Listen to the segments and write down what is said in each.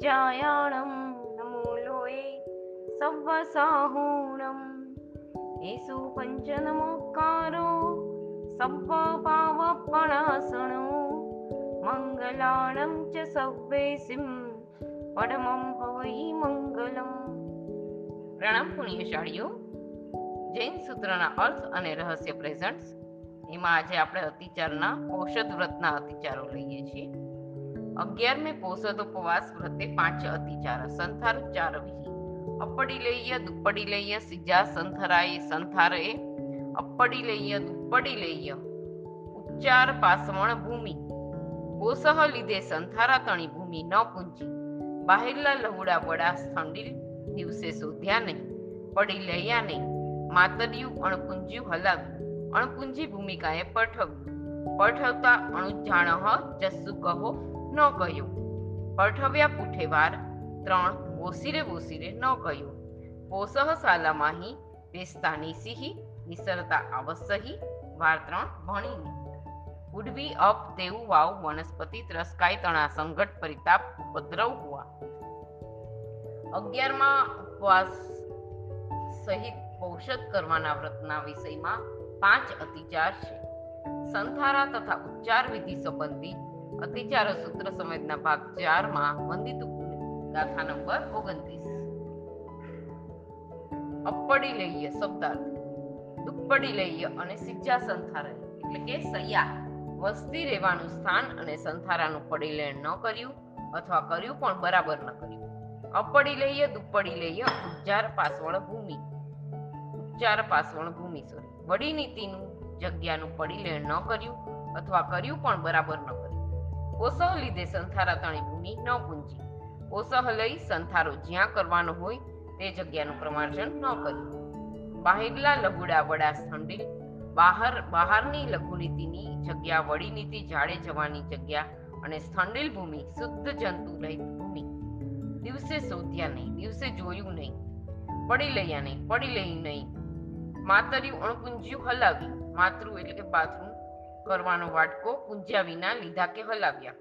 વિજ્જાયાણમ નમો લોએ સવ્વસાહૂણમ એસુ પંચનમોકારો સવ્વ પાવપણાસણો મંગલાણમ ચ સવ્વેસિમ મંગલમ પ્રણામ પુણ્યશાળીઓ જૈન સૂત્રના અર્થ અને રહસ્ય પ્રેઝન્ટ્સ એમાં આજે આપણે અતિચારના ઔષધ વ્રતના અતિચારો લઈએ છીએ. અગિયારમે પોષદ ઉપવાસ વ્રતે પાંચ અતિચાર, સંથાર ચાર વિહી. અપ્પડી લઈએ, દુપ્પડી લઈએ, સિજા સંથરાય સંથારે. દુપ્પડી લઈએ. ઉચ્ચાર પાસવણ ભૂમિ. પોસહ લીધે સંથારા તણી ભૂમિ ન પૂંજી. બાહેલા લહુડા વડા સ્થંડીલ દિવસે શોધ્યા નહીં. પડી લયા નહીં. માતરિયું અણપુંજ્યું હલાવ્યું. અણપુંજી ભૂમિકાએ પઠવ્યું. પઠવતા અણુજાણ જસ્સુ કહો ન કહ્યું. પઠવ્યા પુઠેવાર ત્રણ ઓસીરે ઓસીરે ન કહ્યું. પોસહ સાલામાહી પેસ્તાની સિહી, નિસરતા આવસહી વાર ત્રણ ભણી ઉડવી અપ તેવું વાવ વનસ્પતિ ત્રસ્કાય તણા સંઘટ પરિતાપ ઉપદ્રવ હુઆ. અગિયારમાં ઉપવાસ સહિત ઔષધ કરવાના વ્રતના વિષયમાં પાંચ અતિચાર છે. સંથારા તથા ઉચ્ચાર વિધિ સંબંધી અતિચાર સૂત્ર સંવેદના ભાગ ચારમાં વંદિત ગાથા નંબર ઓગણત્રીસ. અપડી લઈએ શબ્દાર્થ, દુપ્પડી લઈએ અને સિજ્જા સંથારા એટલે કે સૈયા. વસ્તી રહેવાનું સ્થાન અને સંથારાનું પડી લેણ ન કર્યું અથવા કર્યું પણ બરાબર ન કર્યું. અપડી લઈએ, દુપ્પડી લઈએ, ઉચ્ચાર પાસવણ ભૂમિ. ઉચ્ચાર પાસવણ ભૂમિ સોરી વડી નીતિનું જગ્યાનું પડી લેણ ન કર્યું અથવા કર્યું પણ બરાબર ન કર્યું. ઓસહ લીધે સંથારા તણી ભૂમિ ન પૂંજી ઓસહ લઈ સંથારો જ્યાં કરવાનો હોય તે જગ્યાનું પ્રમાર્જન ન કર્યું બાહેગલા લઘુડા વડા સ્થંડિલ બહાર, બહારની લઘુનીતિની જગ્યા વડી નીતિ જાડે જવાની જગ્યા અને સ્થંડિલ ભૂમિ શુદ્ધ જંતુ રહિત ભૂમિ. દિવસે શોધ્યા નહીં, દિવસે જોયું નહીં, પડી લયા નહીં, પડી લઈ નહીં. માતર્યું અણપુંજ્યું હલાવી, માતૃ એટલે કે બાથરૂમ કરવાનો વાટકો પૂંજ્યા વિના લીધા કે હલાવ્યા.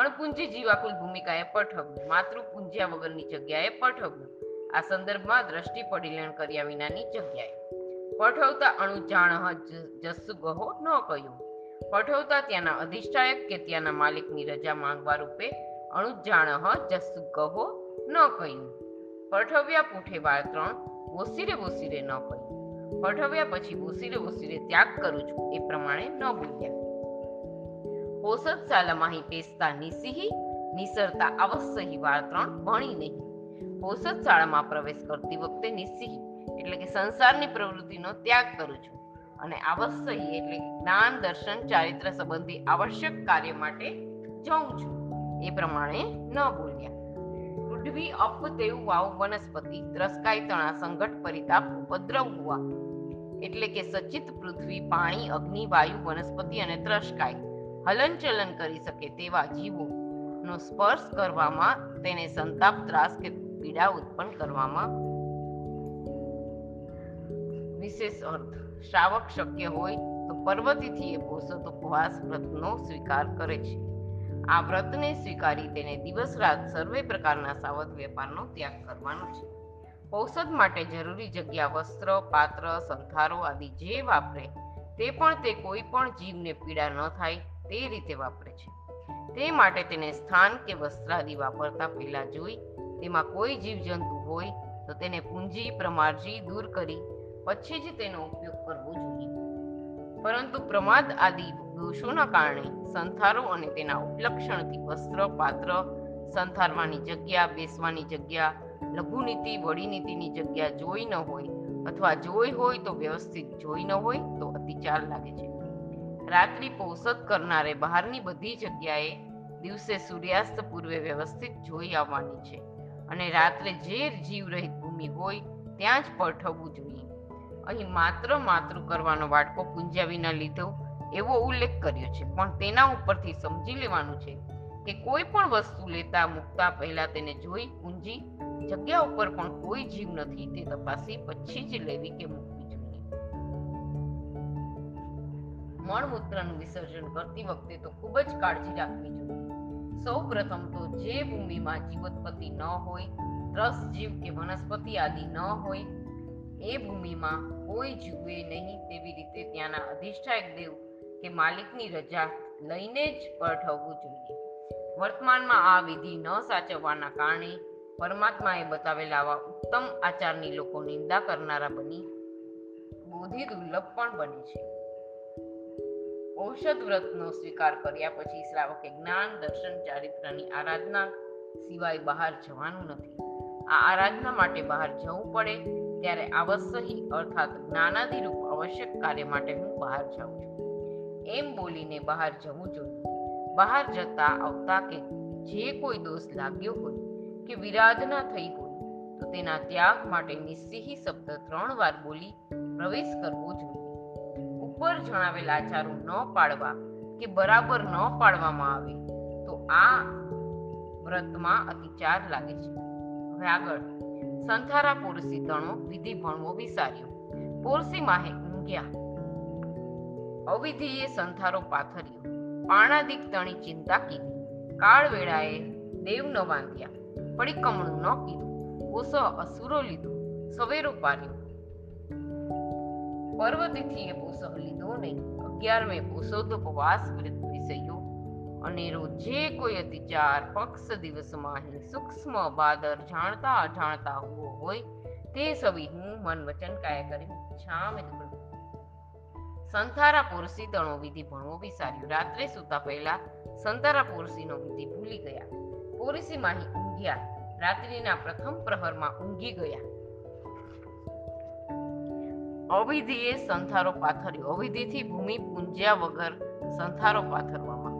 અણપુંજી જીવાકુલ ભૂમિકાએ પઠવ્યું માતૃ પૂંજ્યા વગરની જગ્યાએ પઠવ્યું. આ સંદર્ભમાં દ્રષ્ટિ પડીલેણ કર્યા વિનાની જગ્યાએ. પઠવતા અણુ જાણ જસ્સુ ગહો ન કહ્યું. પઠવતા ત્યાંના અધિષ્ઠાયક કે ત્યાંના માલિકની રજા માંગવા રૂપે અણુજાણ જસ્સુ ગહો ન કહ્યું. પઠવ્યા પૂઠે બાળ ત્રણ વોસીરે વોસીરે ન કહ્યું. પઠવ્યા પછી વોસીરે વોસીરે ત્યાગ કરું છું, એ પ્રમાણે ન બોલ્યા. પોષદ સાલમાહી પેસતા નિસિહી, નિસરતા અવશ્ય વાર ત્રણ ભણી નહીં. પોષદ શાળામાં પ્રવેશ કરતી વખતે નિસિહી, એટલે કે સંસારની પ્રવૃત્તિનો ત્યાગ કરું છું અને આવશ્ય એટલે જ્ઞાન, દર્શન, ચારિત્ર સંબંધી આવશ્યક કાર્ય માટે જઉં છું, એ પ્રમાણે ન બોલ્યા. પૃથ્વી અપ તેવું વાવ વનસ્પતિ ત્રસ્કાય તણા સંઘટ પરિતાપ ઉપદ્રવ હુઆ એટલે કે સચિત પૃથ્વી, પાણી, અગ્નિ, વાયુ, વનસ્પતિ અને ત્રષ્કાય હલનચલન કરી શકે તેવા જીવો નો સ્પર્શ કરવામાં તેને સંતાપ, ત્રાસ કે પીડા ઉત્પન્ન કરવામાં વિશેષ અર્થ. શ્રાવક શક્ય હોય તો પર્વતીથી એ પોષત ઉપવાસ વ્રતનો સ્વીકાર કરે છે. આ વ્રતને સ્વીકારી તેને દિવસ રાત સર્વે પ્રકારના સાવધ વેપારનો ત્યાગ કરવાનો છે. ઔષધ માટે જરૂરી જગ્યા, વસ્ત્ર, પાત્ર, સંથારો આદિ જે વાપરે તે પણ તે કોઈ પણ જીવને પીડા ન થાય તે રીતે વાપરે છે. તે માટે તેને સ્થાન કે વસ્ત્ર આદિ વાપરતા પહેલા જોઈ, તેમાં કોઈ જીવજંતુ હોય તો તેને પૂંજી પ્રમાર્જી દૂર કરી, પછી જ તેનો ઉપયોગ કરવો જોઈએ. પરંતુ પ્રમાદ આદિ દોષોના કારણે સંથારો અને તેના ઉપલક્ષણથી વસ્ત્ર, પાત્ર, સંથારવાની જગ્યા, બેસવાની જગ્યા લઘુનીતિ, વડીનીતિની જગ્યા જોઈ ન હોય અથવા જોઈ હોય તો વ્યવસ્થિત જોઈ ન હોય તો અતિચાર લાગે છે. રાત્રિ પોષક કરનારે બહારની બધી જગ્યાએ દિવસે સૂર્યાસ્ત પૂર્વે વ્યવસ્થિત જોઈ આવવાની છે અને રાત્રે જે જીવરહિત ભૂમિ હોય ત્યાં જ પઠવવું જોઈએ. અહીં માત્ર માતૃ કરવાનો વાટકો પૂંજ્યા વિના લીધો એવો ઉલ્લેખ કર્યો છે. પણ તેના ઉપરથી સમજી લેવાનું છે કે કોઈ પણ વસ્તુ લેતા, મૂકતા પહેલા તેને જોઈ, પૂંજી જગ્યા ઉપર પણ કોઈ જીવ નથી, તે તપાસી પછી જ લેવી કે મૂકવી જોઈએ. મળમૂત્રનું વિસર્જન કરતી વખતે તો ખૂબ જ કાળજી રાખવી જોઈએ. સૌ પ્રથમ તો જે ભૂમિમાં જીવોત્પત્તિ ન હોય રસ જીવ કે વનસ્પતિ આદિ ન હોય, એ ભૂમિમાં કોઈ જીવે નહીં તેવી રીતે ત્યાંના અધિષ્ઠાયક દેવ કે માલિકની રજા લઈને જ પઠવવું જોઈએ. વર્તમાનમાં આ વિધિ ન સાચવવાના કારણે પરમાત્માએ બતાવેલા આવા ઉત્તમ આચારની લોકો નિંદા કરનારા બની. બોધિ દુર્લભ પણ બને છે. ઔષધ વ્રતનો સ્વીકાર કર્યા પછી શ્રાવકે જ્ઞાન, દર્શન, ચારિત્રની આરાધના સિવાય બહાર જવાનું નથી. આ આરાધના માટે બહાર જવું પડે ત્યારે આવશ્યહી અર્થાત જ્ઞાનાધિરૂપ આવશ્યક કાર્ય માટે હું બહાર જાઉં છું. એમ બોલીને બહાર જવું જોઈએ. બહાર જતા આવતા કે જે કોઈ દોષ લાગ્યો હોય કે વિરાધના થઈ હોય તો તેના ત્યાગ માટે નિસ્સિહી શબ્દ ત્રણ વાર બોલી પ્રવેશ કરવો જોઈએ. ઉપર જણાવેલ આચારો ન પાડવા કે બરાબર ન પાડવામાં આવે, તો આ વ્રતમાં અતિચાર લાગે છે. હવે આગળ. સંથારા પોરસી તણો વિધિ ભણવો વિસાર્યો. પોરસી માહે ઊંઘ્યા. અવિધિએ સંથારો પાથર્યો. પાણાદિક તણી ચિંતા કીધી. કાળ વેળાએ દેવ ન બાંધ્યા પડી કમળું ન કીધું. ઓસો અસુરો લીધો. સવેરો પાર્યો પર્વતિથીએ પોસો લીધો નહીં અગિયારમે પોષોદોપવાસ વ્રત વિષયો અને રોજે કોઈ અતિચાર પક્ષ દિવસમાં સૂક્ષ્મ બાદર જાણતા અજાણતા હોવો હોય, તે સવી હું મન વચન કાય કરી છામે સંતારા પોરસી તણો વિધિ ભણવો વિસાર્યું. રાત્રે સૂતા પહેલા સંતારા પોરસીનો વિધિ ભૂલી ગયા. પોરસી માહી ઊંઘ્યા રાત્રિના પ્રથમ પ્રહરમાં ઊંઘી ગયા. અવિધિએ સંથારો પાથર્યો. અવિધિથી ભૂમિ પૂંજ્યા વગર સંથારો પાથરવામાં.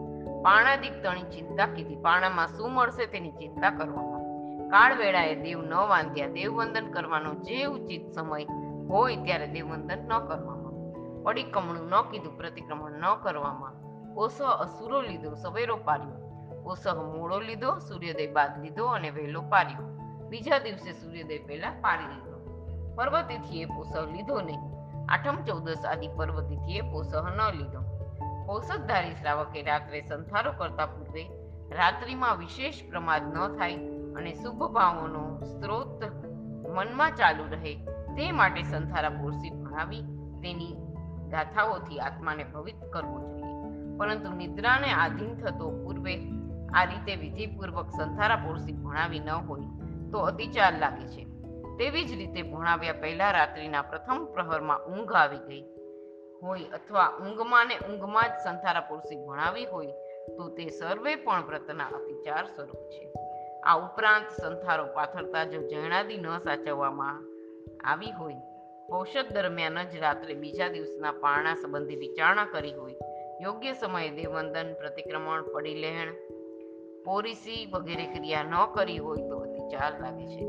પાણાદિક તણી ચિંતા કીધી. પાણામાં શું મળશે તેની ચિંતા કરવામાં. કાળ વેળાએ દેવ ન વાંધ્યા. દેવવંદન કરવાનો જે ઉચિત સમય હોય ત્યારે દેવવંદન ન કરવામાં. પડી કમણું ન કીધું, પ્રતિક્રમણ ન કરવામાં. ઓસો અસુરો લીધો, સવેરો પાર્યો ઓસહ મોડો લીધો, સૂર્યોદય બાદ લીધો અને વહેલો પાર્યો બીજા દિવસે સૂર્યોદય પહેલા પારી લીધો પર્વતિથિએ પોસહ લીધો નહીં. આઠમ ચૌદસ આદિ પર્વતિથિએ પોસહ ન લીધો. ઔષધધારી શ્રાવકે રાત્રે સંથારો કરતા પૂર્વે રાત્રિમાં વિશેષ પ્રમાદ ન થાય અને શુભ ભાવોનો સ્ત્રોત મનમાં ચાલુ રહે તે માટે સંથારા પોરસી ભણાવી તેની ગાથાઓથી આત્માને ભવિત કરવો જોઈએ. પરંતુ નિદ્રાને આધીન થતો પૂર્વે આ રીતે વિધિપૂર્વક સંથારા પોરસી ભણાવી ન હોય તો અતિચાર લાગે છે. તેવી જ રીતે ભણાવ્યા પહેલા રાત્રિના પ્રથમ પ્રહરમાં ઊંઘ આવી ગઈ. હોય અથવા ઊંઘમાં ને ઊંઘમાં જ સંથારા પુરુષી ભણાવી હોય તો તે સર્વે પણ વ્રતના અતિચાર સ્વરૂપ છે. આ ઉપરાંત સંથારો પાથરતા જો જૈણાદી ન સાચવવામાં આવી હોય. ઔષધ દરમિયાન જ રાત્રે બીજા દિવસના પારણા સંબંધી વિચારણા કરી હોય. યોગ્ય સમયે દેવંદન પ્રતિક્રમણ પડી લહેણ પોરીસી વગેરે ક્રિયા ન કરી હોય તો અતિચાર લાગે છે.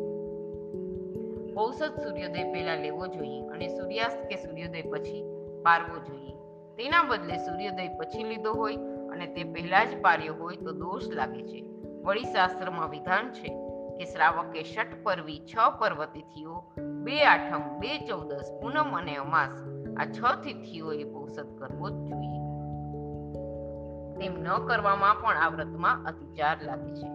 ઔષધ સૂર્યોદય પહેલા લેવો જોઈએ અને સૂર્યાસ્ત કે સૂર્યોદય પછી પારવો જોઈએ. તેના બદલે સૂર્યોદય પછી લીધો હોય અને તે પહેલા જ પાર્યો હોય તો દોષ લાગે છે. વળી શાસ્ત્રમાં વિધાન છે કે શ્રાવકે ષટ પર્વી છ પર્વ તિથિઓ બે આઠમ, બે ચૌદસ પૂનમ અને અમાસ આ છ તિથિઓએ ઔષધ કરવો જ જોઈએ. તેમ ન કરવામાં પણ આ વ્રતમાં અતિચાર લાગે છે.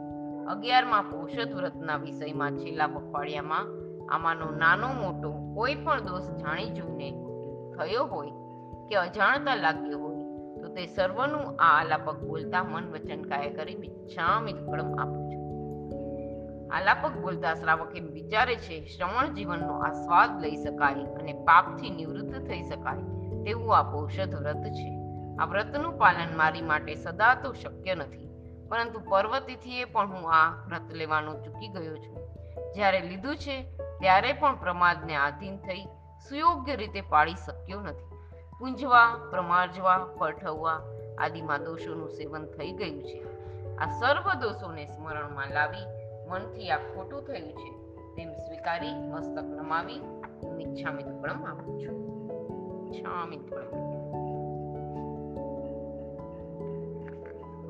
અગિયારમાં પોષદ વ્રતના વિષયમાં છેલ્લા પખવાડિયામાં આમાંનો નાનો મોટો કોઈ પણ દોષ જાણી જોઈને થયો હોય કે અજાણતા લાગ્યો હોય, તો તે સર્વનું આ આલાપક બોલતા મન વચન કાય કરી મિચ્છામિ દુક્કડમ આપું છું. આલાપક બોલતા શ્રાવક એમ વિચારે છે, શ્રવણ જીવનનો આ સ્વાદ લઈ શકાય અને પાપથી નિવૃત્ત થઈ શકાય તેવું આ પોષદ વ્રત છે. આ વ્રતનું પાલન મારી માટે સદા તો શક્ય નથી, પરંતુ પર્વતિથિએ પણ હું આ વ્રત લેવાનું ચૂકી ગયો છું. જ્યારે લીધું છે, ત્યારે પણ પ્રમાદને આધીન થઈ સુયોગ્ય રીતે પાળી શક્યો નથી. પૂંજવા પ્રમાર્જવા પરઠવવા આદિમાં દોષોનું સેવન થઈ ગયું છે. આ સર્વ દોષોને સ્મરણમાં લાવી મનથી આ ખોટું થયું છે, તેમ સ્વીકારી મસ્તક નમાવી મિચ્છામિ દુક્કડમ આપું છું. ઈચ્છામિ દુક્કડમ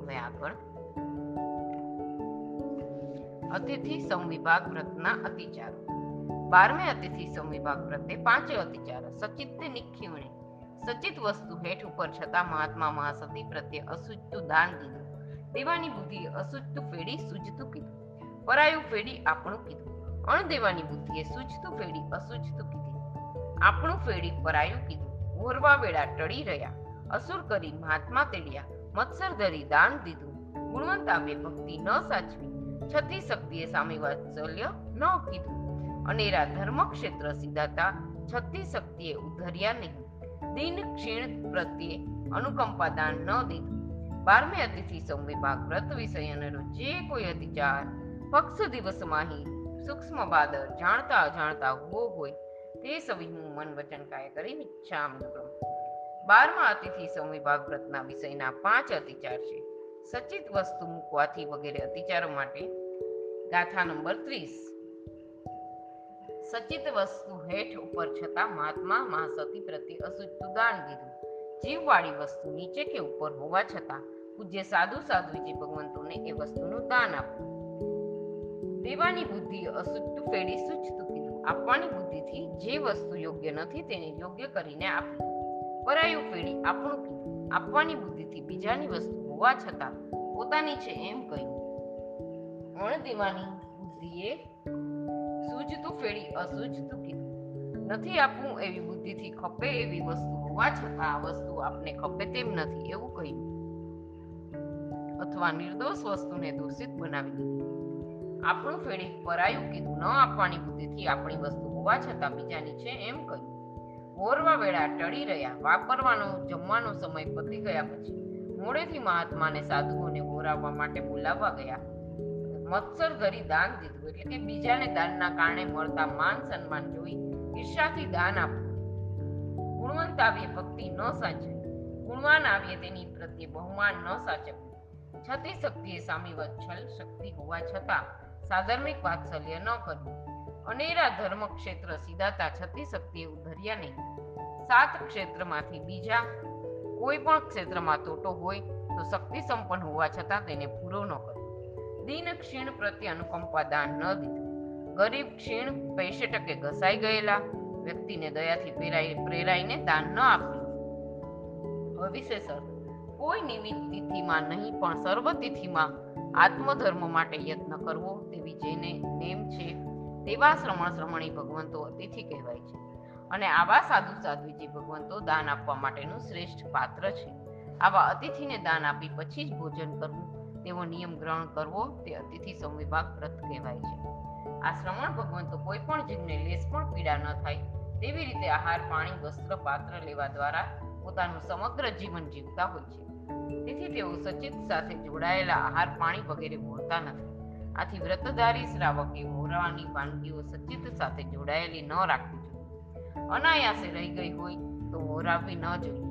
હવે આગળ અતિથિ સંવિભાગ વ્રતના અતિચારો. બારમે અતિથિ સંવિભાગ વ્રતે, પાંચે અતિચારો. સચિત નિખીવણે સચિત વસ્તુ હેઠ ઉપર છતાં મહાત્મા મહાસતી પ્રત્યે અસુચતું દાન દીધું. દેવાની બુદ્ધિએ અસૂચતું ફેડી સૂજતું કીધું. પરાયું ફેડી આપણું કીધું. અણદેવાની બુદ્ધિએ સુજતું ફેડી અસૂચતું કીધું. આપણું ફેડી પરાયું કીધું. ઓરવા વેળા ટળી રહ્યા. અસુર કરી મહાત્મા તેડ્યા. મત્સર ધરી દાન દીધું. ગુણવંત ભક્તિ ન સાચવી. છતી શક્તિએ સામે વાત્સલ્ય ન કીધું. અનેરા ધર્મ ક્ષેત્ર સિદ્ધાતા છતી શક્તિએ ઉધર્યા નહીં. દિન ક્ષીણ પ્રત્યે અનુકંપા દાન ન દીધું. બારમે અતિથિ સંવિભાગ વ્રત વિષયનો જે કોઈ અતિચાર. પક્ષ દિવસમાં હિ સૂક્ષ્મ બાદર જાણતા અજાણતા હો હોય. તે સવિ હું મન વચન કાય કરી મિચ્છામ બારમા અતિથિ સંવિભાગ વ્રતના વિષયના પાંચ અતિચાર છે. સચિત વસ્તુ મૂકવાથી વગેરે અતિચારો માટે ગાથા નંબર ત્રીસ. સચિત વસ્તુ હેઠ ઉપર છતાં મહાત્મા મહાસતી પ્રત્યે અસુચતું દાન દીધું. જીવવાળી વસ્તુ નીચે કે ઉપર હોવા છતાં પૂજ્ય સાધુ સાધુજી ભગવંતોને એ વસ્તુનું દાન આપવું દેવાની બુદ્ધિ અસુચતું ફેડી સૂચતું કીધું આપવાની બુદ્ધિથી જે વસ્તુ યોગ્ય નથી તેને યોગ્ય કરીને આપી પરાયું ફેડી આપણું કીધું. આપવાની બુદ્ધિથી બીજાની વસ્તુ હોવા છતાં પોતાની છે એમ કહ્યું. અણ દેવાની બુદ્ધિએ સૂજતું ફેડી અસૂજતું કીધું. નથી આપવું એવી બુદ્ધિથી ખપે એવી વસ્તુ હોવા છતાં આ વસ્તુ આપને ખપે તેમ નથી એવું કહ્યું. અથવા નિર્દોષ વસ્તુને દૂષિત બનાવી દીધી. આપણું ફેડી પરાયું કીધું ન આપવાની બુદ્ધિથી આપણી વસ્તુ હોવા છતાં બીજાની છે એમ કહ્યું. ઓરવા વેળા ટળી રહ્યા. વાપરવાનો, જમવાનો સમય પતી ગયા પછી મોડેથી મહાત્માને સાધુઓને બોરાવવા માટે બોલાવવા ગયા. મત્સર ધરી દાન દીધું એટલે કે બીજાને દાનના કારણે મળતા માન સન્માન જોઈ ઈર્ષાથી દાન આપવું ગુણવંત આવીએ, ભક્તિ ન સાચવી. ગુણવાન આવીએ તેની પ્રત્યે બહુમાન ન સાચવવું. છતી શક્તિએ સામી વચ્છલ શક્તિ હોવા છતાં સાધર્મિક વાત્સલ્ય ન કરવું. અનેરા ધર્મ ક્ષેત્ર સીધાતા છતી શક્તિએ ઉધર્યા નહીં. સાત ક્ષેત્રમાંથી બીજા કોઈ પણ ક્ષેત્રમાં તોટો હોય તો શક્તિ સંપન્ન હોવા છતાં તેને પૂરો ન કરો. દિન ક્ષીણ પ્રત્યે અનુકંપા દાન ન દીધું. ગરીબ ક્ષીણ પૈસે ટકે ઘસાઈ ગયેલા વ્યક્તિને દયાથી પ્રેરાઈ પ્રેરાઈને દાન ન આપ્યું. ભવિષ્ય સર કોઈ નિમિત્ત તિથિમાં નહીં, પણ સર્વ તિથિમાં આત્મધર્મ માટે યત્ન કરવો તેવી જેને નેમ છે તેવા શ્રમણ શ્રમણી ભગવંતો અતિથિ કહેવાય છે. અને આવા સાધુ સાધ્વીજી ભગવંતો દાન આપવા માટેનું શ્રેષ્ઠ પાત્ર છે. આવા અતિથિને દાન આપી પછી જ ભોજન કરવું, તેવો નિયમ ગ્રહણ કરવો, તે અતિથિ સંવિભાગ વ્રત કહેવાય છે. આ શ્રમણ ભગવંતો કોઈ પણ જીવને લેસ પણ પીડા ન થાય, તેવી રીતે આહાર, પાણી, વસ્ત્ર, પાત્ર લેવા દ્વારા પોતાનું સમગ્ર જીવન જીવતા હોય છે. તેથી તેઓ સચિત સાથે જોડાયેલા આહાર, પાણી વગેરે ભોળતા નથી. આથી વ્રતધારી શ્રાવકે હોરાવાની વાનગીઓ સચિત સાથે જોડાયેલી ન રાખવી જોઈએ. અનાયાસે રહી ગઈ હોય તો હોરાવવી ન જોઈએ.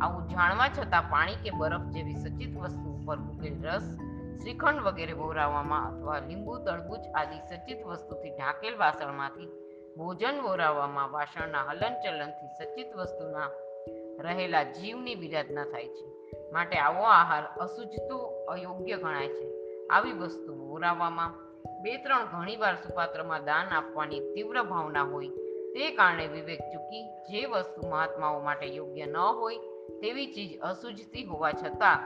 આવું જાણવા છતાં પાણી કે બરફ જેવી સચિત વસ્તુ ઉપર મૂકેલ રસ, શ્રીખંડ વગેરે વોરાવવામાં અથવા લીંબુ, તરબૂચ આદિ સચિત વસ્તુથી ઢાંકેલ વાસણમાંથી ભોજન વોરાવવામાં વાસણના હલનચલનથી સચિત વસ્તુના રહેલા જીવની વિરાધના થાય છે. માટે આવો આહાર અશુચતો અયોગ્ય ગણાય છે. આવી વસ્તુ વોરાવવામાં બે ત્રણ ઘણીવાર સુપાત્રમાં દાન આપવાની તીવ્ર ભાવના હોય, તે કારણે વિવેક ચૂકી જે વસ્તુ મહાત્માઓ માટે યોગ્ય ન હોય, તેવી ચીજ અસૂજતી હોવા છતાં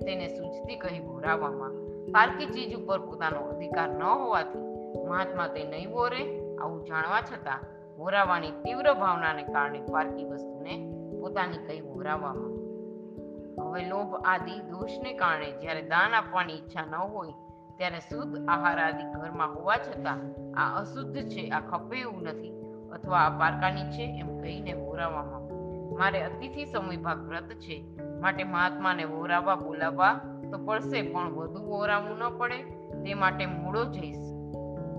તેને સૂજતી કહી ભોરાવવામાં પારકી ચીજ ઉપર પોતાનો અધિકાર ન હોવાથી મહાત્મા તે નહીં બોરે, આવું જાણવા છતાં ભોરાવાની તીવ્ર ભાવનાને કારણે પારકી વસ્તુને પોતાની કઈ ભોરાવવામાં હવે લોભ, આદિ, દોષને કારણે જ્યારે દાન આપવાની ઈચ્છા ન હોય ત્યારે શુદ્ધ આહાર આદિ ઘરમાં હોવા છતાં આ અશુદ્ધ છે આ ખપે એવું નથી અથવા આ પારકાની છે એમ કહીને ભોરાવવામાં મારે અતિથિ સમયભાગ વ્રત છે, માટે મહાત્માને વોરાવવા બોલાવવા તો પડશે પણ વધુ વોરાવવું ન પડે, તે માટે મૂળો જઈશ.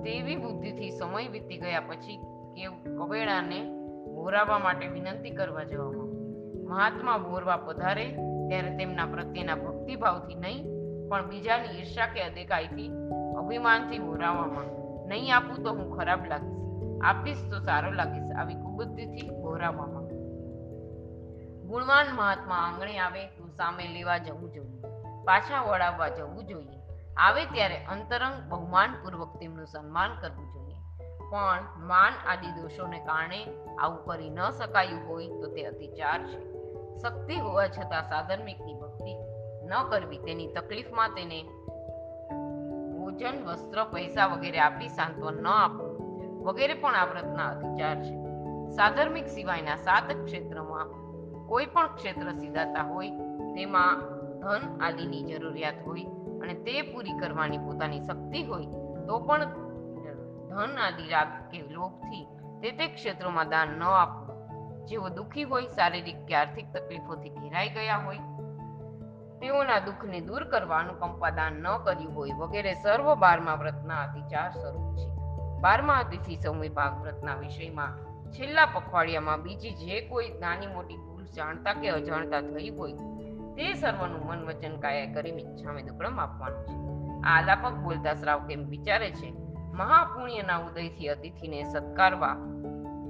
તેવી બુદ્ધિથી સમય વીતી ગયા પછી કેવું કવેળાને વોરાવવા માટે વિનંતી કરવા જવામાં. મહાત્મા વોરવા પધારે ત્યારે તેમના પ્રત્યેના ભક્તિભાવથી નહીં પણ બીજાની ઈર્ષા કે અદેકાઈથી અભિમાનથી વોરાવવામાં નહીં આપું તો હું ખરાબ લાગીશ. આપીશ તો સારો લાગીશ આવી કુબુદ્ધિથી વોરાવવામાં ગુણવાન મહાત્મા આંગણે આવે તો સામે લેવા જવું જોઈએ. પાછા વળાવવા જવું જોઈએ. આવે ત્યારે અંતરંગ બહુમાનપૂર્વક તેમનું સન્માન કરવું જોઈએ. પણ માન આદિ દોષોને કારણે આવું કરી ન શકાયું હોય તો તે અતિચાર છે. શક્તિ હોવા છતાં સાધર્મિકની ભક્તિ ન કરવી. તેની તકલીફમાં તેને ભોજન, વસ્ત્ર, પૈસા વગેરે આપી સાંત્વન ન આપવું. વગેરે પણ આ વ્રતના અધિકાર છે. સાધર્મિક સિવાયના સાત ક્ષેત્રમાં કોઈ પણ ક્ષેત્ર સિદ્ધાતા હોય, તેમાં ધન આદિની જરૂરિયાત હોય અને તે પૂરી કરવાની પોતાની શક્તિ હોય, તો પણ ધન આદિ રાગ કે લોભથી તે તે ક્ષેત્રોમાં દાન ન આપવું. જેઓ દુઃખી હોય, શારીરિક કે આર્થિક તકલીફોથી ઘેરાઈ ગયા હોય તેઓના દુઃખને દૂર કરવાનું કંપાદાન ન કર્યું હોય વગેરે સર્વ બારમા વ્રતના અતિચાર સ્વરૂપ છે. બારમા અતિથિ સંવિભાગ વ્રતના વિષયમાં છેલ્લા પખવાડિયામાં બીજી જે કોઈ નાની મોટી ભૂલ જાણતા કે અજાણતા થઈ હોય તે સર્વનું મન વચન કાયા કરી મિચ્છામે દુકડમ આપવાનું છે. આ આલાપક બોલતા શ્રાવ કેમ વિચારે છે? મહાપુણ્યના ઉદયથી અતિથિને સત્કારવા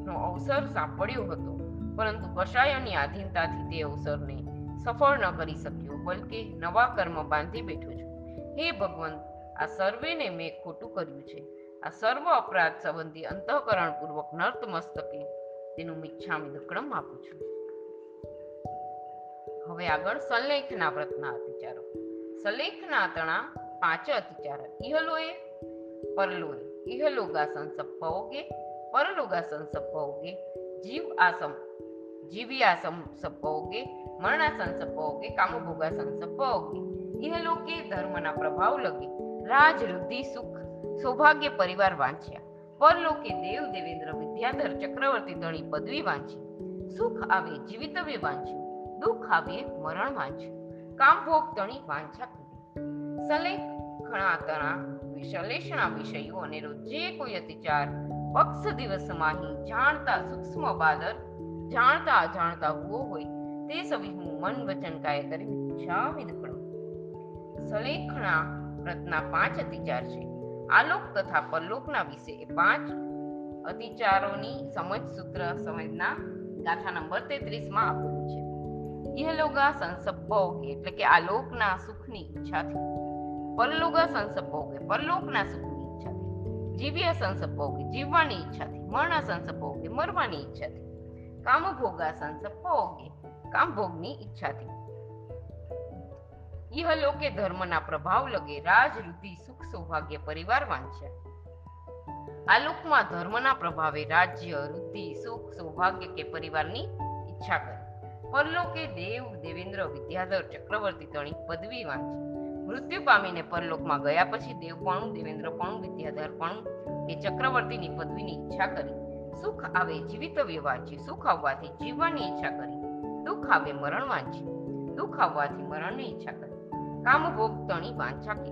નો અવસર સાંપડ્યો હતો, પરંતુ કશાયોની આધીનતાથી તે અવસરને સફળ ન કરી શક્યો, બલકે નવા કર્મ બાંધી બેઠો છું. હે ભગવંત, આ સર્વેને મેં ખોટું કર્યું છે. આ સર્વ અપરાધ સંબંધી અંતઃકરણપૂર્વક નર્ત મસ્તકે તેનું મિચ્છામી દુક્કડમ આપું છું. હવે આગળ સંલેખના વ્રતના અતિચારો સંલેખના તણા પાંચ અતિચાર. ઇહલોએ પરલોએ ઇહલોગા સંસપ્પઓગે પરલોગા સંસપ્પઓગે જીવ આસમ જીવ્યા સંસપ્પઓગે મરણા સંસપ્પઓગે કામભોગા સંસપ્પઓગે ઇહલોકે ધર્મના પ્રભાવ લગે. રાજ રુદ્ધિ સુખ, સૌભાગ્ય પરિવાર વાંચ્યા. પરલોકે દેવ, દેવેન્દ્ર, વિદ્યાધર, ચક્રવર્તી, ધણી, પદવી વાંચી. સુખ આવે, જીવિતવ્ય વાંચ્યું. દુઃખ આવે, મરણ વાંચ્યું. કામ ભોગ તણી વાંછા કરી. સલેખ ઘણા તણા, વિશલેષણા વિષયો અને જે કોઈ અતિચાર. પક્ષ દિવસમાં હી જાણતા સૂક્ષ્મ બાદર જાણતા અજાણતા હુઓ હોય તે સમય હું મન વચન કાય કરી જામી દખડું સલેખણા વ્રતના પાંચ અતિચાર છે. આલોક તથા પરલોકના વિશે એ પાંચ અતિચારોની સમજ સૂત્ર સમજના ગાથા નંબર તેત્રીસમાં આપેલું છે. ઇહલોગા સંસભોગ એટલે કે આલોકના સુખની ઈચ્છાથી. પરલોગા સંસભોગ પરલોકના સુખની ઈચ્છાથી. જીવ્ય સંસભોગ જીવવાની ઈચ્છાથી. મરણા સંસભોગ મરવાની ઈચ્છાથી. કામભોગા સંસપ્પોગે કામભોગની ઈચ્છાથી. ઇહલોકે ધર્મના પ્રભાવ લગે રાજ રુધિ સુખ સૌભાગ્ય પરિવાર વાંચ્યા આલોકમાં ધર્મના પ્રભાવે રાજ્ય રુદ્ધિ સુખ, સૌભાગ્ય કે પરિવારની ઈચ્છા કરી. પરલોકે દેવ, દેવેન્દ્ર, વિદ્યાધર, ચક્રવર્તી તણી પદવી વાંચી મૃત્યુ પામીને પરલોકમાં ગયા પછી દેવપણું દેવેન્દ્રપણું વિદ્યાધરપણું કે ચક્રવર્તીની પદવીની ઈચ્છા કરી. સુખ આવે જીવિતવ્ય વાંચી સુખ આવવાથી જીવવાની ઈચ્છા કરી. દુઃખ આવે મરણ વાંચી દુઃખ આવવાથી મરણની ઈચ્છા કરી. કામભોગ તણી વાંછા કરી.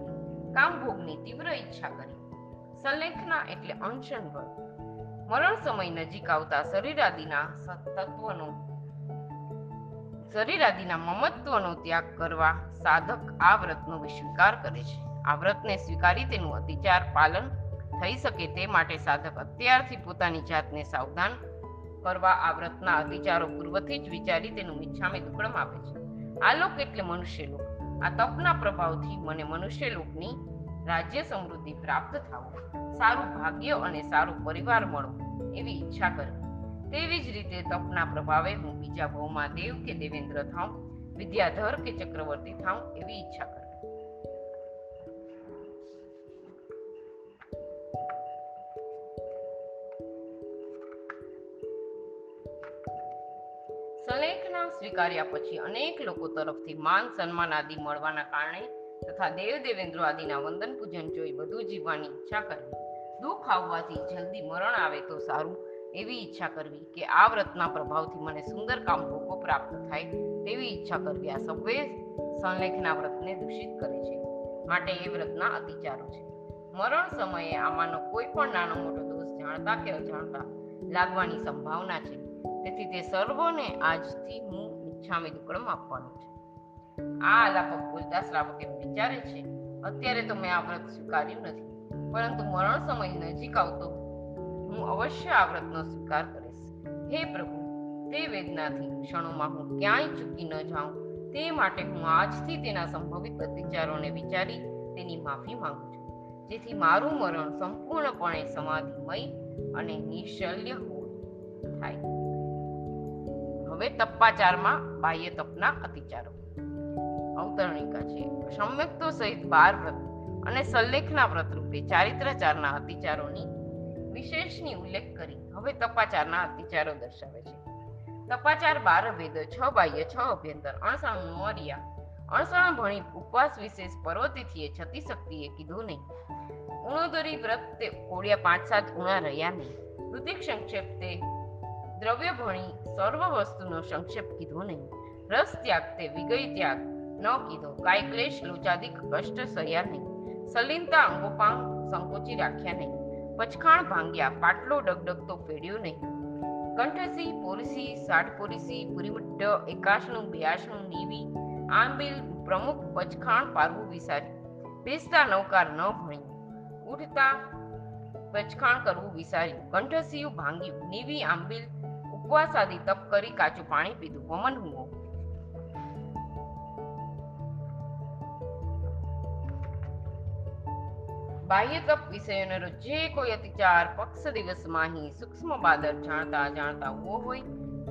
કામભોગની તીવ્ર ઈચ્છા કરી. સલેખના એટલે અંશન વ્રત મરણ સમય નજીક આવતા શરીર આદિના તત્વનો શરીર મમત્વનો ત્યાગ કરવા સાધક આ વ્રતનો સ્વીકાર કરે છે. આ વ્રતને સ્વીકારી તેનું અતિચાર પાલન થઈ શકે તે માટે સાધક અત્યારથી પોતાની જાતને સાવધાન કરવા આ વ્રતના વિચારો પૂર્વથી જ વિચારી તેનું મિચ્છામી દુકડમ આપે છે. આ લોક એટલે મનુષ્ય લોક. આ તપના પ્રભાવથી મને મનુષ્ય લોકની રાજ્ય સમૃદ્ધિ પ્રાપ્ત થાવો સારું ભાગ્ય અને સારું પરિવાર મળવો એવી ઈચ્છા કરવી તેવી જ રીતે તપના પ્રભાવે હું બીજા ભવમાં દેવ કે દેવેન્દ્ર થાઉં, વિદ્યાધર કે ચક્રવર્તી થાઉં એવી ઈચ્છા કરવી સ્વીકાર્યા પછી અનેક લોકો તરફથી માન સન્માન આદિ મળવાના કારણે તથા દેવ દેવેન્દ્ર આદિના વંદન પૂજન જોઈ બધું જીવવાની ઈચ્છા કરવી. દુઃખ આવવાથી જલ્દી મરણ આવે તો સારું એવી ઈચ્છા કરવી કે આ વ્રતના પ્રભાવથી મને સુંદર કામ ભોગો પ્રાપ્ત થાય તેવી ઈચ્છા કરવી. આ સભ્ય સંલેખના વ્રતને દૂષિત કરે છે. માટે એ વ્રતના અતિચારો છે. મરણ સમયે આમાંનો કોઈ પણ નાનો મોટો દોષ જાણતા કે અજાણતા લાગવાની સંભાવના છે. તેથી તે સર્વોને આજથી હું ઈચ્છામી દુકડમ આપવાનું છે. આ આલાપ બોલતા શ્રાવક વિચારે છે, અત્યારે તો મેં આ વ્રત સ્વીકાર્યું નથી, પરંતુ મરણ સમય નજીક આવતો હું અવશ્ય આ વ્રતનો સ્વીકાર કરીશ. હે પ્રભુ, તે વેદનાથી ક્ષણોમાં હું ક્યાંય ચૂકી ન જાઉં, તે માટે હું આજથી તેના સંભવિત અત્યાચારોને વિચારી તેની માફી માંગુ છું, જેથી મારું મરણ સંપૂર્ણપણે સમાધિમય અને નિશલ્ય થાય. હવે તપ્પાચારમાં બાહ્ય તપના અતિચારો. અવતરણિકા છે. સમ્યક્તો સહિત બાર વ્રત અને સલ્લેખના વ્રત રૂપે ચારિત્રાચારના અતિચારોની વિશેષની ઉલ્લેખ કરી હવે તપાચારના અતિચારો દર્શાવે છે. તપાચાર બાર વેદ, છ બાહ્ય, છ અભ્યંતર, અણસણ, મોરિયા, અણસણ ભણી ઉપવાસ વિશેષ પર્વતિથીએ છતી શક્તિએ કીધું નહીં. ઉણોદરી વ્રત તે ઓળિયા પાંચ સાત ઉણા રહ્યા નહીં. ઋતિક સંક્ષેપ તે દ્રવ્ય ભણી સર્વ વસ્તુનો સંક્ષેપ કીધો નહીં. રસ ત્યાગ તે વિગય ત્યાગ. ન કીધો. કાય ક્લેશ લોચાદિક કષ્ટ સહ્યા નહીં. સલિનતા અંગોપાંગ સંકોચી રાખ્યા નહીં. પચખાણ ભાંગ્યા. પાટલો ડગડગતો ફેડ્યો નહીં. કંઠસી પોરસી સાઠ પોરીસી પુરીમુટ્ટ એકાશનું બ્યાસનું નીવી, આંબિલ, પ્રમુખ પચખાણ પારવું વિસાર્યું. ભેસતા નૌકાર ન ભણ્યું ઉઠતા પચખાણ કરવું વિસાર્યું. કંઠસિયું ભાંગ્યું. નીવી, આંબિલ ઉપવાસ આદિ તપ કરી કાચું પાણી પીધું. વમન હુઓ બાહ્ય તપ વિષયોનો જે કોઈ અતિચાર, પક્ષ દિવસમાં હિ સૂક્ષ્મ બાદર જાણતા જાણતા હુઓ હોય,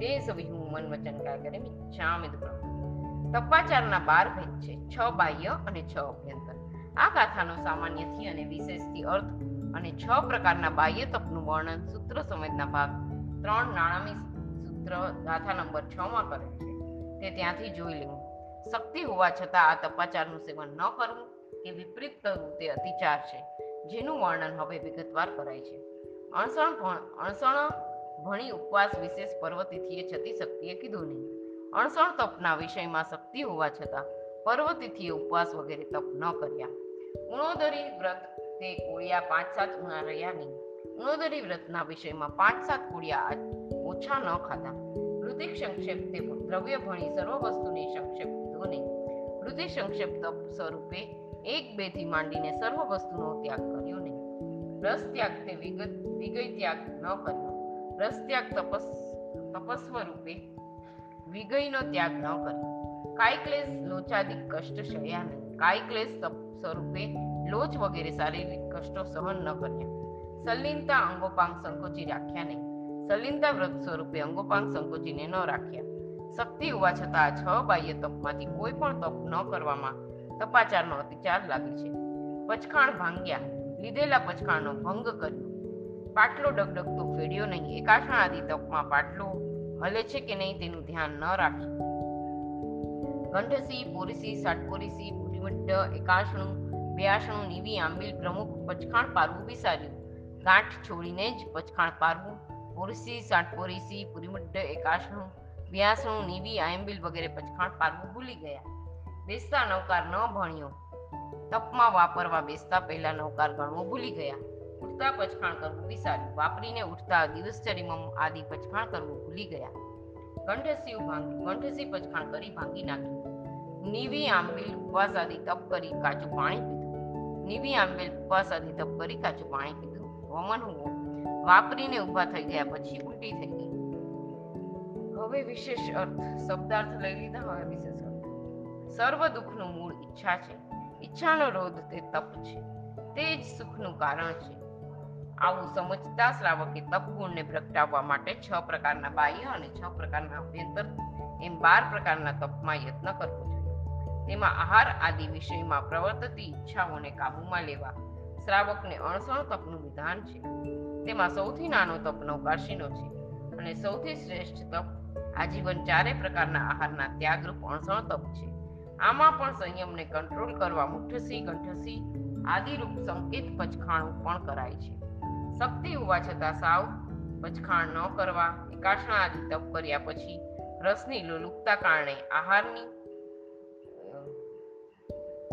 તે સવી હું મન વચન કાય કરે મિચ્છામિ તપાચારના બાર ભેદ છે. છ બાહ્ય અને છ અભ્યંતર. આ ગાથાનો સામાન્યથી અને વિશેષથી અર્થ અને છ પ્રકારના બાહ્ય તપનું વર્ણન સૂત્ર સંવેદના ભાગ ત્રણ નાણામી સૂત્ર ગાથા નંબર છ માં કરે છે. તે ત્યાંથી જોઈ લેવું. શક્તિ હોવા છતાં આ તપાચારનું સેવન ન કરવું કે વિપરીત કરવું તે અતિચાર છે, જેનું વર્ણન હવે વિગતવાર કરાય છે. અણસણ અણસણ ભણી ઉપવાસ વિશેષ પર્વતિથિએ છતી શક્તિએ કીધું નહીં. અણસણ તપના વિષયમાં શક્તિ હોવા છતાં પર્વતિથિએ ઉપવાસ વગેરે તપ ન કર્યા. ઉણોદરી વ્રત તે કોળિયા પાંચ સાત ઉણા રહ્યા નહીં. ઉણોદરી વ્રતના વિષયમાં પાંચ સાત કુડિયા ઓછા ન ખાધા. ઋતિક સંક્ષેપ તે દ્રવ્ય ભણી સર્વ વસ્તુની સંક્ષેપ નહીં ઋતિક સંક્ષેપ તપ સ્વરૂપે એક બેથી માંડીને સર્વ વસ્તુનો ત્યાગ કર્યો નહીં. રસ ત્યાગ તે વિગત, વિગય ત્યાગ ન કર્યો. રસ ત્યાગ તપસ તપસ્વ રૂપે વિગયનો ત્યાગ ન કર્યો. કાય ક્લેશ લોચાદિક કષ્ટ સહ્યા નહીં. તપ સ્વરૂપે લોચ વગેરે શારીરિક કષ્ટો સહન ન કર્યા. સલ્લીનતા અંગોપાંગ સંકોચી રાખ્યા નહીં સલિનતા વ્રત સ્વરૂપે અંગોપાંગ સંકોચીને ન રાખ્યા શક્તિ હોવા છતાં છ બાહ્ય તપમાંથી કોઈ પણ તપ ન કરવામાં તપાચારનો અતિચાર લાગે છે. પચખાણ ભાંગ્યા, લીધેલા પચખાણનો ભંગ કર્યો. પાટલો ડગડગતો ફેડ્યો નહીં. એકાશણ આદિ તપમાં પાટલો હલે છે કે નહીં તેનું ધ્યાન ન રાખ્યું કંઠસી પોરીસી, સાટપોરીસી પુટીમટ્ટ એકાશણું બ્યાસણું નીવી, આંબિલ પ્રમુખ પચખાણ પારવું વિસાર્યું. ગાંઠ છોડીને જ પચખાણ પારવું. પોરીસી સાટપોરીસી પુરીમટ્ટ એકાસણું, વ્યાસણું, નીવી, આયંબિલ વગેરે પચખાણ પારવું ભૂલી ગયા. બેસતા નૌકાર ન ભણ્યો. તપમાં વાપરવા બેસતા પહેલા નૌકાર ગણવો ભૂલી ગયા. ઉઠતા પચખાણ કરવું વિસાર્યું. વાપરીને ઉઠતા દિવસચરીમમ આદિ પચખાણ કરવું ભૂલી ગયા. કંઠસી ભાંગ્યું ગંઠસી પચખાણ કરી ભાંગી નાખ્યું. નીવી, આંબિલ, ઉપવાસ આદિ તપ કરી કાચું પાણી પીધું. નીવી, આંબેલ, ઉપવાસ આદિ તપ કરી કાચું પાણી પીધું. હુઓ વાપરીને ઊભા થઈ ગયા, પછી ઉલટી થઈ ગઈ. હવે વિશેષ અર્થ, શબ્દાર્થ લઈ લીધા, હવે વિશેષ સર્વ દુઃખનું મૂળ ઈચ્છા છે. ઈચ્છાનો રોધ તે તપ છે. તે જ સુખનું કારણ છે. આવું સમજતા શ્રાવકે તપ ગુણને પ્રગટાવવા માટે છ પ્રકારના બાહ્ય અને છ પ્રકારના અભ્યંતર, એમ બાર પ્રકારના તપમાં યત્ન કરવો જોઈએ. તેમાં આહાર આદિ વિષયમાં પ્રવર્તતી ઈચ્છાઓને કાબૂમાં લેવા શ્રાવકને અણસણ તપનું વિધાન છે. તેમાં સૌથી નાનો તપ નૌકાશીનો છે અને સૌથી શ્રેષ્ઠ તપ આજીવન ચારે પ્રકારના આહારના ત્યાગરૂપ અણસણ તપ છે. આમાં પણ સંયમને કંટ્રોલ કરવા મુઠ્ઠસી, કંઠસી આદિરૂપ સંકેત પચખાણું પણ કરાય છે. શક્તિ હોવા છતાં સાવ પચખાણ ન કરવા એકાશણા આદિ તપ કર્યા પછી રસની લોલુપતા કારણે આહારની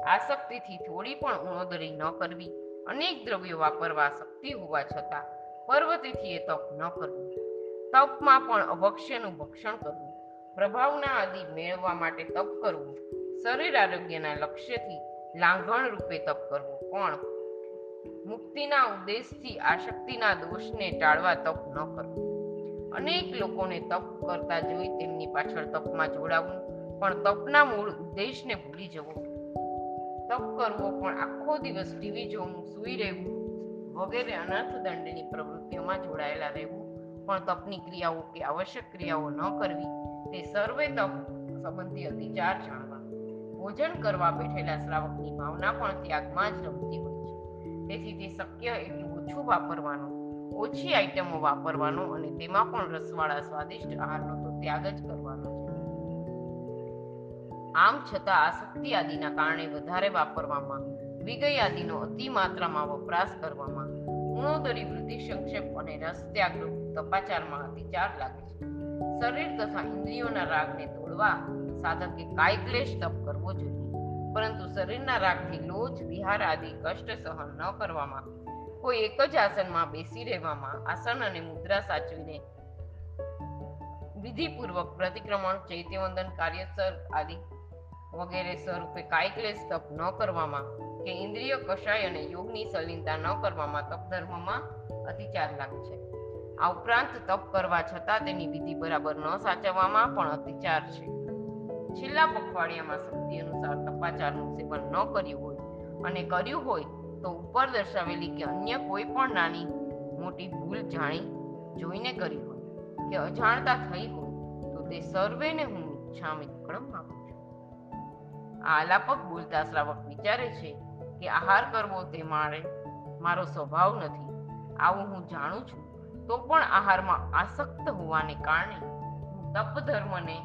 આસક્તિથી થોડી પણ ઉણોદરી ન કરવી અનેક દ્રવ્યો વાપરવા શક્તિ હોવા છતાં પર્વતિથીએ તપ ન કરવું. તપમાં પણ અભક્ષ્યનું ભક્ષણ કરવું. પ્રભાવના આદિ મેળવવા માટે તપ કરવું. શરીર આરોગ્યના લક્ષ્યથી લાંઘણ રૂપે તપ કરવું. પણ મુક્તિના ઉદ્દેશથી આશક્તિના દોષને ટાળવા તપ ન કરવું. અનેક લોકોને તપ કરતા જોઈ તેમની પાછળ તપમાં જોડાવું. પણ તપના મૂળ ઉદ્દેશને ભૂલી જવો. તપ કરવો પણ આખો દિવસ ટીવી જોવું, સૂઈ રહેવું, વગેરે અનર્થ દંડની પ્રવૃત્તિઓમાં જોડાયેલા રહેવું. પણ તપની ક્રિયાઓ કે આવશ્યક ક્રિયાઓ ન કરવી, તે સર્વે તપ સંબંધી અતિચાર જાણવા ભોજન કરવા બેઠેલા શ્રાવકની ભાવના પણ ત્યાગમાં જ રમતી હોય છે. તેથી તે શક્ય એટલું ઓછું વાપરવાનું, ઓછી આઈટમો વાપરવાનો અને તેમાં પણ રસવાળા સ્વાદિષ્ટ આહારનો તો ત્યાગ જ કરવાનો છે. આમ છતાં આસક્તિ આદિના કારણે વધારે વાપરવામાં વિગય આદિનો અતિ માત્રામાં વપરાશ કરવામાં, ગુણોદરી વૃદ્ધિ, સંક્ષેપ અને રસ ત્યાગરૂપ તપાચારમાં અતિચાર લાગે છે. શરીર તથા ઇન્દ્રિયોના રાગને તોડવા સાધકે કાય ક્લેશ તપ કરવો જોઈએ. પરંતુ શરીરના રાગથી લોચ, વિહાર આદિ કષ્ટ સહન ન કરવામાં, કોઈ એક જ આસનમાં બેસી રહેવામાં, આસન અને મુદ્રા સાચવીને વિધિપૂર્વક પ્રતિક્રમણ, ચૈત્યવંદન, કાર્યસર આદિ વગેરે સ્વરૂપે કાયકલેશ તપ ન કરવામાં કે ઇન્દ્રિય કષાય અને યોગની સલીનતા ન કરવામાં તપ ધર્મમાં અતિચાર લાગે છે. આ ઉપરાંત તપ કરવા છતાં તેની વિધિ બરાબર ન સાચવવામાં પણ અતિચાર છે. છેલ્લા પખવાડિયામાં શક્તિ અનુસાર તપાચારનું સેવન ન કર્યું હોય અને કર્યું હોય તો ઉપર દર્શાવેલી કે અન્ય કોઈ પણ નાની મોટી ભૂલ જાણી, જોઈને કરી હોય કે અજાણતા થઈ હોય તો તે સર્વેને હું ઈચ્છામી છું આલાપક બોલતા શ્રાવક વિચારે છે કે આહાર કરવો તે મારે, મારો સ્વભાવ નથી. આવું હું જાણું છું, તો પણ આહારમાં આસક્ત હોવાને કારણે તપ ધર્મને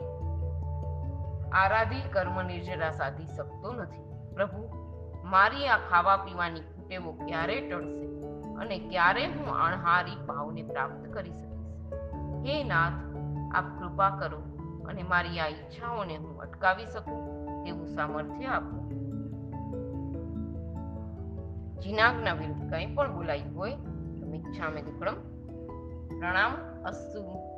આરાધી કર્મ નિર્જરા સાધી શકતો નથી. પ્રભુ, મારી આ ખાવા પીવાની કુટેવો ક્યારે ટળશે અને ક્યારે હું અણહારી ભાવને પ્રાપ્ત કરી શકીશ? હે નાથ, આપ કૃપા કરો અને મારી આ ઈચ્છાઓને હું અટકાવી શકું. તેવું સામર્થ્ય આપો. જીનાગના વિરુદ્ધ કંઈ પણ બોલાયું હોય તો મિચ્છામે દુકડમ પ્રણામ અસ્તુ.